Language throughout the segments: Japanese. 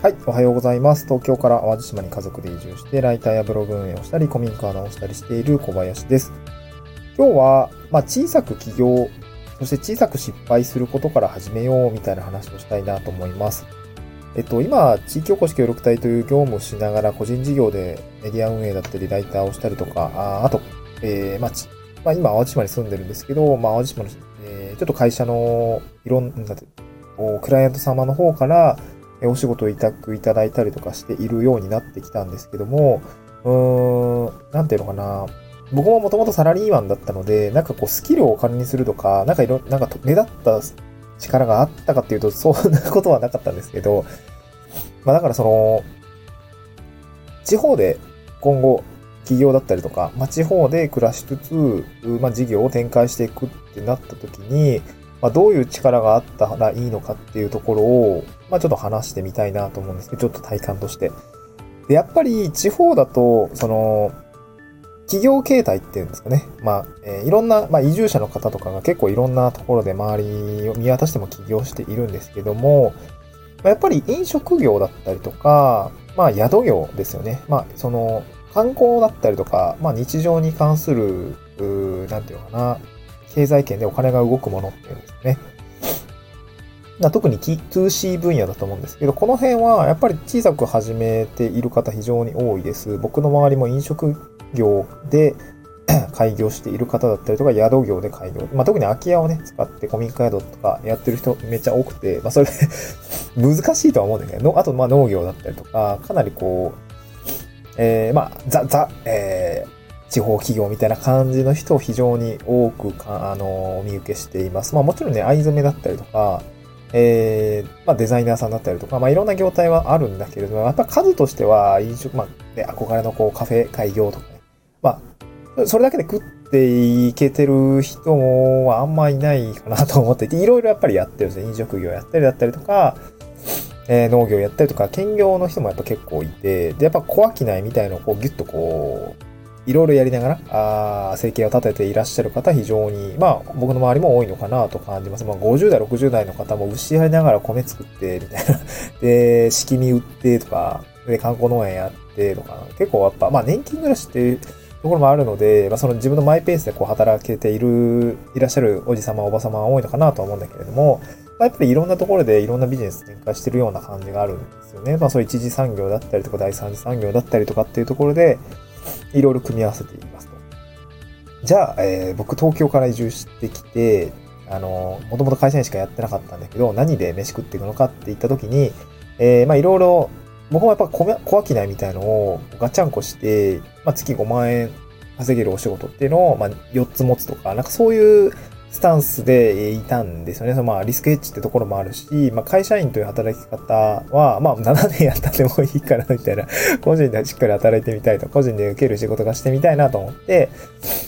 はい、おはようございます。東京から淡路島に家族で移住して、ライターやブログ運営をしたり、古民家をしたりしている小林です。今日は、まあ、小さく起業、そして小さく失敗することから始めようみたいな話をしたいなと思います。えっと、今、地域おこし協力隊という業務をしながら、個人事業でメディア運営だったり、ライターをしたりとか、ああと、えー、まあ、まあ、今、淡路島に住んでるんですけど、まあ、淡路島の、えー、ちょっと会社の、いろんな、クライアント様の方から、お仕事を委託いただいたりとかしているようになってきたんですけども、うーん、なんていうのかな。僕ももともとサラリーマンだったので、なんかこうスキルを管理するとか、なんかいろ、なんか目立った力があったかっていうと、そんなことはなかったんですけど、まあだからその、地方で今後、企業だったりとか、まあ地方で暮らしつつ、まあ事業を展開していくってなった時に、まあ、どういう力があったらいいのかっていうところを、まあ、ちょっと話してみたいなと思うんですけど、ちょっと体感として。で、やっぱり地方だと、その、企業形態っていうんですかね。まあ、えー、いろんな、まあ、移住者の方とかが結構いろんなところで周りを見渡しても起業しているんですけども、まあ、やっぱり飲食業だったりとか、まあ、宿業ですよね。まあ、その、観光だったりとか、まあ、日常に関する、うなんていうのかな、経済圏でお金が動くものっていうんですね。特に 2C 分野だと思うんですけど、この辺はやっぱり小さく始めている方非常に多いです。僕の周りも飲食業で 開業している方だったりとか、宿業で開業。まあ、特に空き家をね、使って古民家宿とかやってる人めっちゃ多くて、まあ、それ 難しいとは思うんだけど、あと、まあ、農業だったりとか、かなりこう、えー、まあ、ザ、ザ、えー、地方企業みたいな感じの人を非常に多くか、あの、お見受けしています。まあもちろんね、藍染めだったりとか、えー、まあデザイナーさんだったりとか、まあいろんな業態はあるんだけれども、やっぱ数としては飲食、まあ、ね、憧れのこうカフェ開業とかね。まあ、それだけで食っていけてる人もあんまいないかなと思っていて、いろいろやっぱりやってるんですよ。飲食業やったりだったりとか、えー、農業やったりとか、兼業の人もやっぱ結構いて、で、やっぱ小商いみたいのこうギュッとこう、いろいろやりながら、あ生計を立てていらっしゃる方、非常に、まあ、僕の周りも多いのかなと感じます。まあ、50代、60代の方も牛やりながら米作って、みたいな。で、敷き見売ってとか、で、観光農園やってとか、結構やっぱ、まあ、年金暮らしっていうところもあるので、まあ、その自分のマイペースでこう働けている、いらっしゃるおじ様、おば様は多いのかなとは思うんだけれども、やっぱりいろんなところでいろんなビジネス展開してるような感じがあるんですよね。まあ、そういう一次産業だったりとか、第三次産業だったりとかっていうところで、いろいろ組み合わせていますと。じゃあ、えー、僕東京から移住してきて、あの、もともと会社員しかやってなかったんだけど、何で飯食っていくのかって言った時に、えー、まあいろいろ、僕もやっぱ小小商いみたいのをガチャンコして、まあ月5万円稼げるお仕事っていうのを、まあ4つ持つとか、なんかそういうスタンスでいたんですよね。そのまあリスクエッジってところもあるし、まあ会社員という働き方は、まあ7年やったってもいいかなみたいな、個人でしっかり働いてみたいと、個人で受ける仕事がしてみたいなと思って、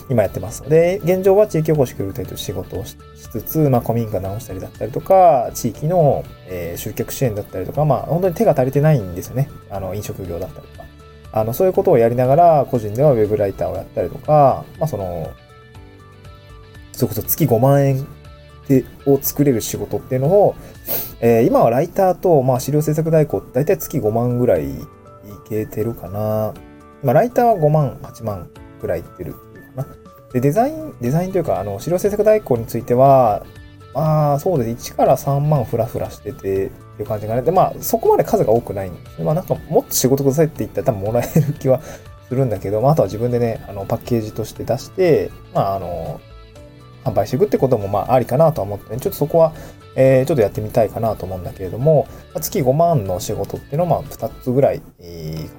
今やってます。で、現状は地域おこし協力隊という仕事をしつつ、まあ古民家直したりだったりとか、地域の、えー、集客支援だったりとか、まあ本当に手が足りてないんですよね。あの飲食業だったりとか。あの、そういうことをやりながら、個人ではウェブライターをやったりとか、まあその、それこそ月5万円でを作れる仕事っていうのを、えー、今はライターと、まあ、資料制作代行、だいたい月5万ぐらいいけてるかな。まあ、ライターは5万、8万ぐらいいってるかな。で、デザイン、デザインというか、あの、資料制作代行については、まあ、そうです。1から3万フラフラしてて、っていう感じがね。で、まあ、そこまで数が多くないんです。まあ、なんか、もっと仕事くださいって言ったら多分もらえる気はするんだけど、まあ、あとは自分でね、あの、パッケージとして出して、まあ、あの、販売していくってこともまあありかなとは思って、ね、ちょっとそこは、えー、ちょっとやってみたいかなと思うんだけれども、月5万の仕事っていうのはまあ2つぐらいか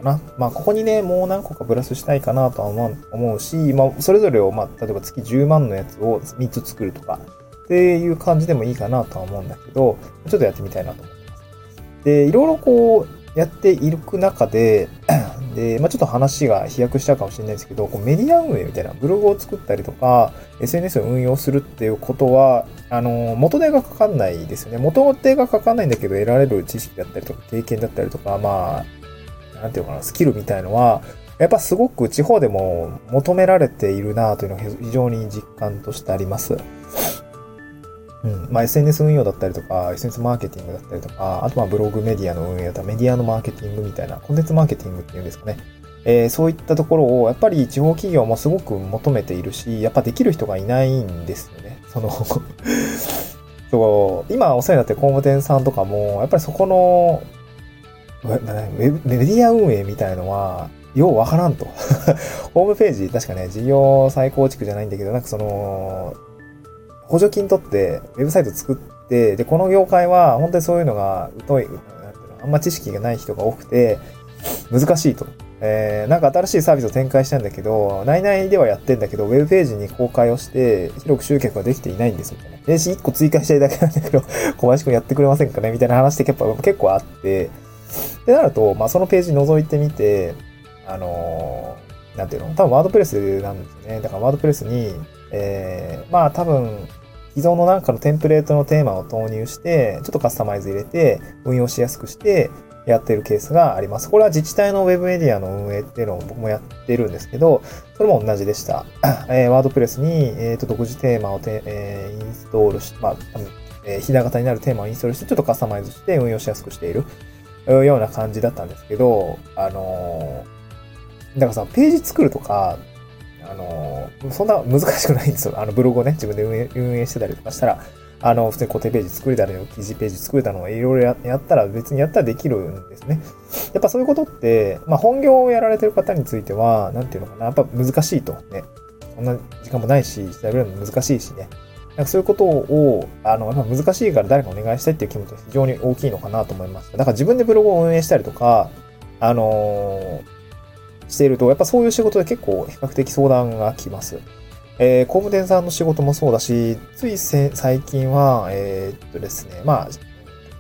な。まあここにね、もう何個かプラスしたいかなとは思うし、まあそれぞれをまあ例えば月10万のやつを3つ作るとかっていう感じでもいいかなとは思うんだけど、ちょっとやってみたいなと思ってます。で、いろいろこうやっていく中で、で、まあ、ちょっと話が飛躍したかもしれないですけど、こうメディア運営みたいなブログを作ったりとか、SNS を運用するっていうことは、あの、元手がかかんないですよね。元手がかかんないんだけど、得られる知識だったりとか、経験だったりとか、まあ、なんていうかな、スキルみたいのは、やっぱすごく地方でも求められているなというのが非常に実感としてあります。うん。まあ、SNS 運用だったりとか、SNS マーケティングだったりとか、あとはブログメディアの運営だったり、メディアのマーケティングみたいな、コンテンツマーケティングっていうんですかね。えー、そういったところを、やっぱり地方企業もすごく求めているし、やっぱできる人がいないんですよね。その そう、今お世話になってる工務店さんとかも、やっぱりそこの、メディア運営みたいのは、ようわからんと。ホームページ、確かね、事業再構築じゃないんだけど、なんかその、補助金取って、ウェブサイト作って、で、この業界は、本当にそういうのが疎い、なんていうの、あんま知識がない人が多くて、難しいと。えー、なんか新しいサービスを展開したんだけど、内々ではやってんだけど、ウェブページに公開をして、広く集客ができていないんですみたいな。ページ1個追加したいだけなんだけど、小林くんやってくれませんかね？みたいな話って結構結構あって、ってなると、まあそのページ覗いてみて、あのー、なんていうの多分ワードプレスなんですよね。だからワードプレスに、えー、まあ多分、既存のなんかのテンプレートのテーマを投入して、ちょっとカスタマイズ入れて、運用しやすくして、やってるケースがあります。これは自治体のウェブメディアの運営っていうのを僕もやってるんですけど、それも同じでした。えー、ワードプレスに、えー、と独自テーマをて、えー、インストールし、まあ、えー、ひな型になるテーマをインストールして、ちょっとカスタマイズして運用しやすくしているような感じだったんですけど、あのー、だからさ、ページ作るとか、あの、そんな難しくないんですよ。あのブログをね、自分で運営運営してたりとかしたら、あの、普通に固定ページ作れたり、記事ページ作れたのをいろいろやったら別にやったらできるんですね。やっぱそういうことって、まあ本業をやられてる方については、なんていうのかな、やっぱ難しいとね。そんな時間もないし、調べるのも難しいしね。なんかそういうことを、あの、難しいから誰かお願いしたいっていう気持ちが非常に大きいのかなと思いました。だから自分でブログを運営したりとか、あのー、していると、やっぱそういう仕事で結構比較的相談が来ます。えー、工務店さんの仕事もそうだし、つい最近は、えー、っとですね、まあ、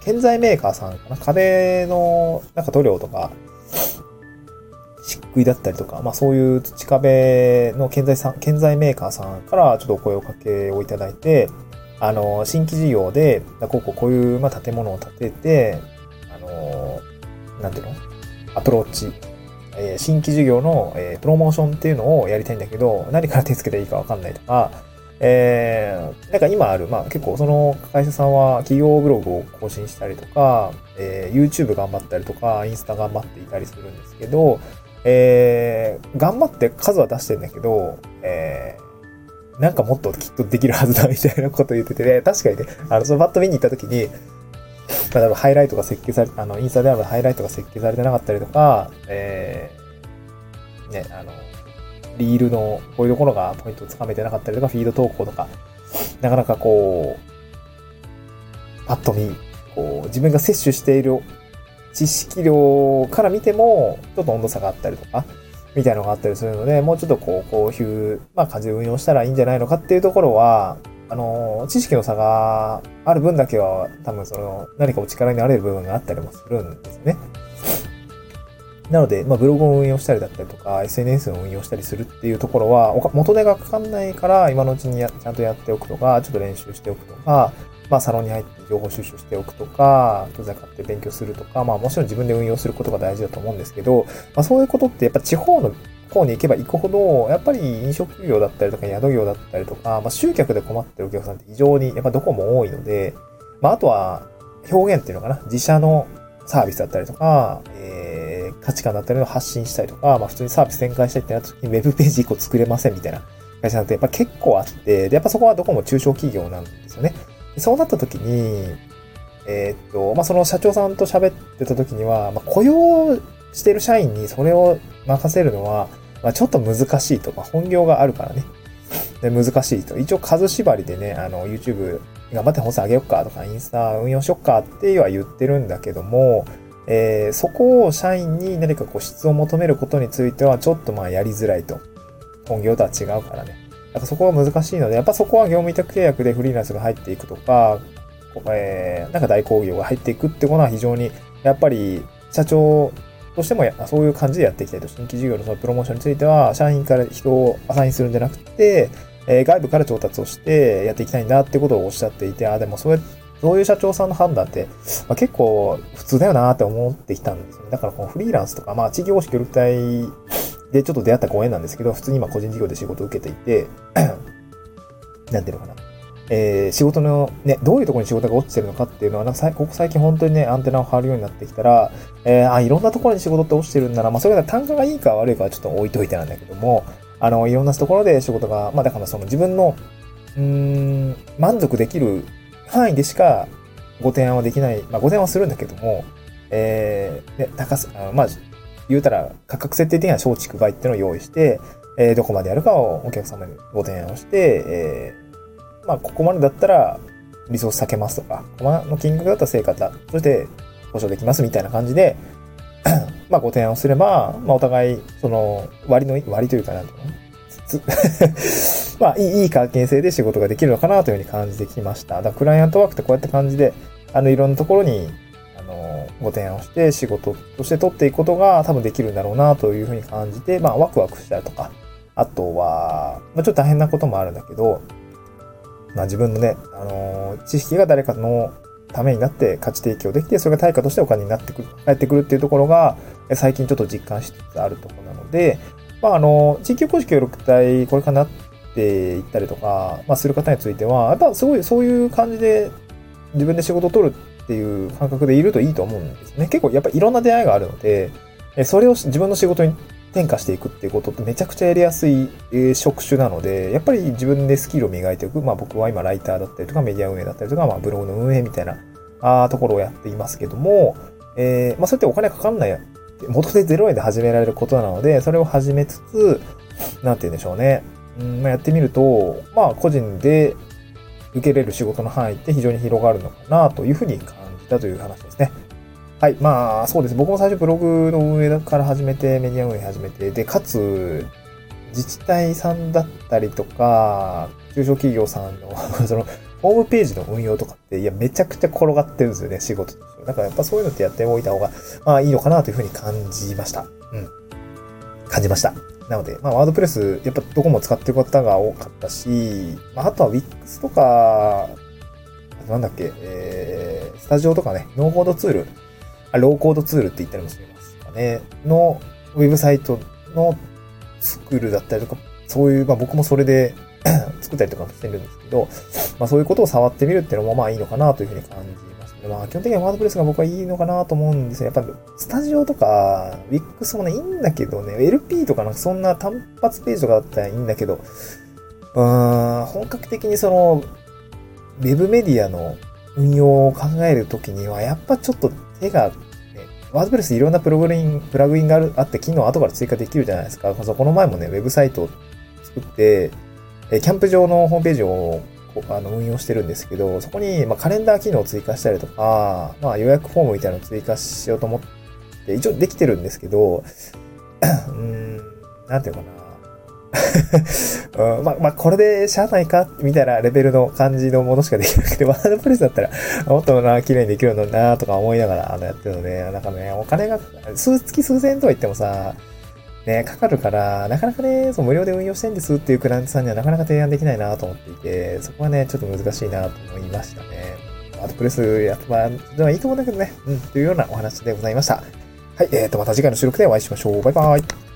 建材メーカーさんかな、壁のなんか塗料とか、漆喰だったりとか、まあそういう土壁の建材さん、建材メーカーさんからちょっとお声をかけをいただいて、あの、新規事業で、こうこうこういう、まあ、建物を建てて、あの、なんていうの？アプローチえ新規事業の、えプロモーションっていうのをやりたいんだけど、何から手つけていいかわかんないとか、えー、なんか今ある、まあ結構その会社さんは企業ブログを更新したりとか、えー、YouTube 頑張ったりとか、インスタ頑張っていたりするんですけど、えー、頑張って数は出してんだけど、えー、なんかもっときっとできるはずだみたいなこと言ってて、ね、確かにね、あの、そのバット見に行った時に、まあ、ハイライトが設計され、あの、インスタであるハイライトが設計されてなかったりとか、えー、ね、あの、リールのこういうところがポイントをつかめてなかったりとか、フィード投稿とか、なかなかこう、パッと見、こう、自分が摂取している知識量から見ても、ちょっと温度差があったりとか、みたいなのがあったりするので、もうちょっとこう、こういう、まあ、感じで運用したらいいんじゃないのかっていうところは、あの、知識の差がある分だけは、多分その、何かお力になれる部分があったりもするんですね。なので、まあ、ブログを運用したりだったりとか、SNS を運用したりするっていうところは、元手がかかんないから、今のうちにやちゃんとやっておくとか、ちょっと練習しておくとか、まあ、サロンに入って情報収集しておくとか、教材買って勉強するとか、まあ、もちろん自分で運用することが大事だと思うんですけど、まあ、そういうことってやっぱ地方の方に行けば行くほど、やっぱり飲食業だったりとか宿業だったりとか、まあ、集客で困ってるお客さんって非常にやっぱどこも多いので、まあ、あとは表現っていうのかな、自社のサービスだったりとか、えー、価値観だったりの発信したりとか、まあ、普通にサービス展開したいってなった時にウェブページ1個作れませんみたいな会社なんてやっぱ結構あって、で、やっぱそこはどこも中小企業なんですよね。そうなった時に、えー、っと、まあ、その社長さんと喋ってた時には、まあ、雇用してる社員にそれを任せるのは、まあ、ちょっと難しいとか、本業があるからね。で、難しいと。一応数縛りでね、あの、YouTube 頑張って本数上げよっかとか、インスタ運用しよっかっては言ってるんだけども、えー、そこを社員に何かこう質を求めることについてはちょっとまあやりづらいと。本業とは違うからね。だからそこが難しいので、やっぱそこは業務委託契約でフリーランスが入っていくとか、えー、なんか代行業が入っていくってことは非常に、やっぱり社長としてもそういう感じでやっていきたいと。新規事業のそのプロモーションについては、社員から人をアサインするんじゃなくて、えー、外部から調達をしてやっていきたいんだってことをおっしゃっていて、あ、でもそういう、そういう社長さんの判断って、まあ、結構普通だよなって思ってきたんですよね。だからこのフリーランスとか、まあ地域公式協力隊でちょっと出会ったご縁なんですけど、普通に今個人事業で仕事を受けていて、なんていうのかな。えー、仕事のね、どういうところに仕事が落ちてるのかっていうのは、なんかここ最近本当にね、アンテナを張るようになってきたら、えー、あ、いろんなところに仕事って落ちてるんだな。まあ、それが単価がいいか悪いかはちょっと置いといてなんだけども、あの、いろんなところで仕事が、まあ、だからその自分の、うーん、満足できる範囲でしかご提案はできない、まあ、ご提案はするんだけども、えー、ね、高す、あまあ、言うたら価格設定的には松竹梅っていうのを用意して、えー、どこまでやるかをお客様にご提案をして、えー、まあ、ここまでだったらリソース避けますとか、この金額だったら成果だ、そして保証できますみたいな感じで、まあ、ご提案をすれば、まあ、お互い、その、割の、割というかなんていうの？まあ、いい、いい関係性で仕事ができるのかなというふうに感じてきました。だから、クライアントワークってこうやって感じで、あの、いろんなところに、あの、ご提案をして仕事として取っていくことが多分できるんだろうなというふうに感じて、まあ、ワクワクしたりとか、あとは、まあ、ちょっと大変なこともあるんだけど、まあ、自分のね、あの、知識が誰かのためになって価値提供できて、それが対価としてお金になってくる、返ってくるっていうところが、最近ちょっと実感しつつあるところなので、まあ、あの、地域公式協力隊、これかなっていったりとか、まあ、する方については、やっぱすごいそういう感じで自分で仕事を取るっていう感覚でいるといいと思うんですね。結構やっぱいろんな出会いがあるので、それを自分の仕事に転化していくっていうことってめちゃくちゃやりやすい職種なので、やっぱり自分でスキルを磨いていく。まあ僕は今ライターだったりとかメディア運営だったりとか、まあブログの運営みたいなあところをやっていますけども、えー、まあそうやってお金かかんない、元で0円で始められることなので、それを始めつつ、なんて言うんでしょうね。うんまあ、やってみると、まあ個人で受けれる仕事の範囲って非常に広がるのかなというふうに感じたという話ですね。はい。まあ、そうです。僕も最初ブログの運営から始めて、メディア運営始めて、で、かつ、自治体さんだったりとか、中小企業さんの その、ホームページの運用とかって、いや、めちゃくちゃ転がってるんですよね、仕事として。だからやっぱそういうのってやっておいた方が、まあいいのかなというふうに感じました。うん。感じました。なので、まあ、ワードプレス、やっぱどこも使ってる方が多かったし、まあ、あとは Wix とか、なんだっけ、えー、スタジオとかね、ノーコードツール、ローコードツールって言ったりもしますかね、のウェブサイトの作るだったりとか、そういう、まあ僕もそれで 作ったりとかしてるんですけど、まあそういうことを触ってみるっていうのもまあいいのかなというふうに感じましたね。まあ基本的にはワードプレスが僕はいいのかなと思うんですよ。やっぱスタジオとか、Wix もね、いいんだけどね、LP とかなんかそんな単発ページとかだったらいいんだけど、うーん、本格的にその、ウェブメディアの運用を考えるときには、やっぱちょっと手が、ね、ワードプレスいろんなプログリング、プラグインがあるあって機能後から追加できるじゃないですか。この前もね、ウェブサイトを作って、えキャンプ場のホームページをあの運用してるんですけど、そこに、まカレンダー機能を追加したりとか、まあ、予約フォームみたいなのを追加しようと思って、一応できてるんですけど、うん、なんていうかな。うん、まあ、まあ、これでしゃあないかみたいなレベルの感じのものしかできなくて、ワードプレスだったら、もっとな、綺麗にできるのにな、とか思いながら、あの、やってるので、なんかね、お金が、数月数千円とは言ってもさ、ね、かかるから、なかなかね、そう無料で運用してんですっていうクライアントさんにはなかなか提案できないなと思っていて、そこはね、ちょっと難しいなと思いましたね。ワードプレスやっぱ、ではいいと思うんだけどね、うん、というようなお話でございました。はい、えーと、また次回の収録でお会いしましょう。バイバイ。